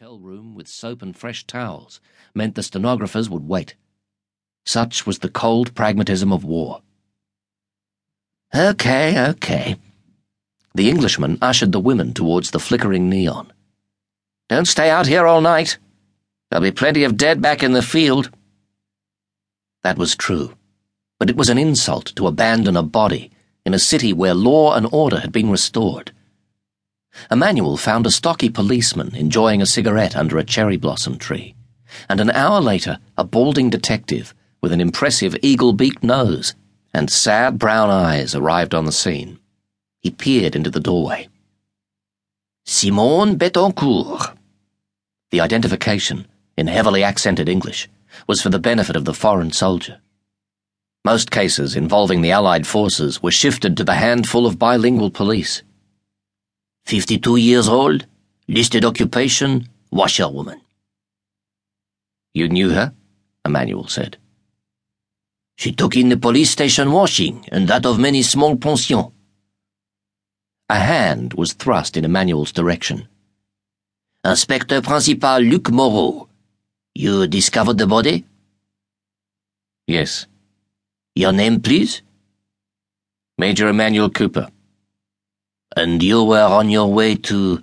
hotel room with soap and fresh towels meant the stenographers would wait. Such was the cold pragmatism of war. Okay, okay. The Englishman ushered the women towards the flickering neon. Don't stay out here all night. There'll be plenty of dead back in the field. That was true, but it was an insult to abandon a body in a city where law and order had been restored. Emmanuel found a stocky policeman enjoying a cigarette under a cherry blossom tree, and an hour later, a balding detective with an impressive eagle beaked nose and sad brown eyes arrived on the scene. He peered into the doorway. Simone Betancourt. The identification, in heavily accented English, was for the benefit of the foreign soldier. Most cases involving the Allied forces were shifted to the handful of bilingual police. 52 years old, listed occupation, washerwoman. You knew her? Emmanuel said. She took in the police station washing and that of many small pensions. A hand was thrust in Emmanuel's direction. Inspector Principal Luc Moreau. You discovered the body? Yes. Your name, please? Major Emmanuel Cooper. And you were on your way to.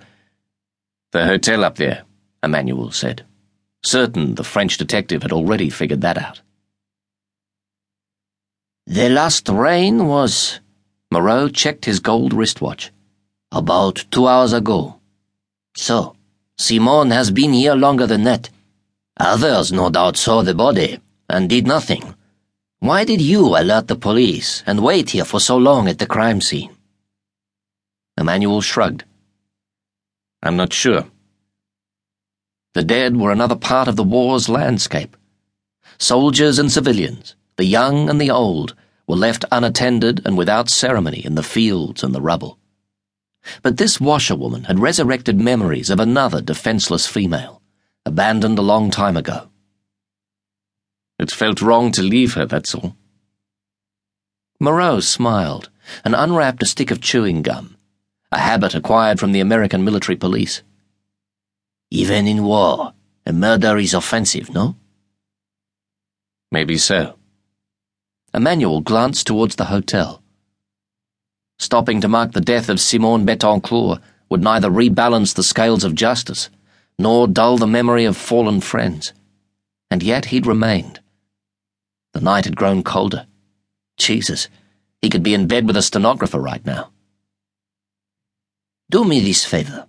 The hotel up there, Emmanuel said, certain the French detective had already figured that out. The last rain was. Moreau checked his gold wristwatch. About two hours ago. So, Simone has been here longer than that. Others no doubt saw the body and did nothing. Why did you alert the police and wait here for so long at the crime scene? Emmanuel shrugged. I'm not sure. The dead were another part of the war's landscape. Soldiers and civilians, the young and the old, were left unattended and without ceremony in the fields and the rubble. But this washerwoman had resurrected memories of another defenseless female, abandoned a long time ago. It felt wrong to leave her, that's all. Moreau smiled and unwrapped a stick of chewing gum a habit acquired from the American military police. Even in war, a murder is offensive, no? Maybe so. Emmanuel glanced towards the hotel. Stopping to mark the death of Simone Betancourt would neither rebalance the scales of justice nor dull the memory of fallen friends. And yet he'd remained. The night had grown colder. Jesus, he could be in bed with a stenographer right now. Do me this favor.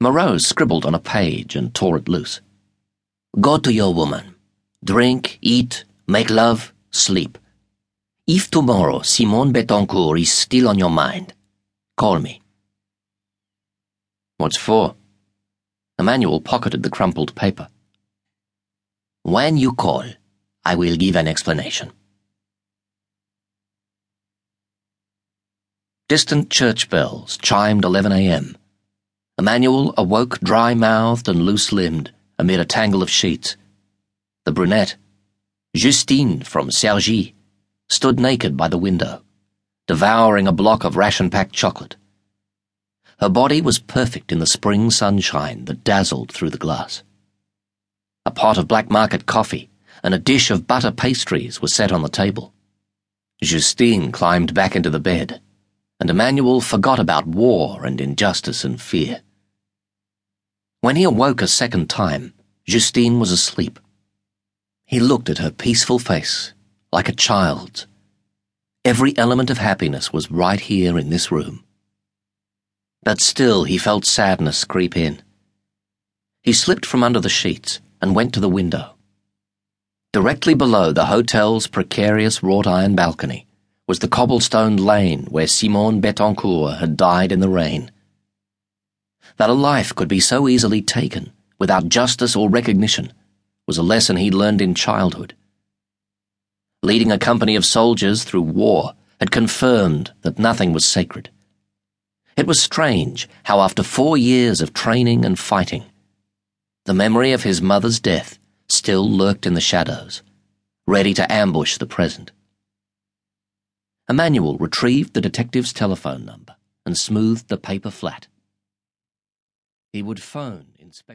Moreau scribbled on a page and tore it loose. Go to your woman. Drink, eat, make love, sleep. If tomorrow Simone Betancourt is still on your mind, call me. What's for? Emmanuel pocketed the crumpled paper. When you call, I will give an explanation. Distant church bells chimed 11 a.m. Emmanuel awoke dry mouthed and loose limbed amid a tangle of sheets. The brunette, Justine from Cergy, stood naked by the window, devouring a block of ration packed chocolate. Her body was perfect in the spring sunshine that dazzled through the glass. A pot of black market coffee and a dish of butter pastries were set on the table. Justine climbed back into the bed and Emmanuel forgot about war and injustice and fear. When he awoke a second time, Justine was asleep. He looked at her peaceful face, like a child's. Every element of happiness was right here in this room. But still he felt sadness creep in. He slipped from under the sheets and went to the window. Directly below the hotel's precarious wrought iron balcony, was the cobblestoned lane where Simone Betancourt had died in the rain. That a life could be so easily taken, without justice or recognition, was a lesson he'd learned in childhood. Leading a company of soldiers through war had confirmed that nothing was sacred. It was strange how, after four years of training and fighting, the memory of his mother's death still lurked in the shadows, ready to ambush the present. Emmanuel retrieved the detective's telephone number and smoothed the paper flat. He would phone Inspector.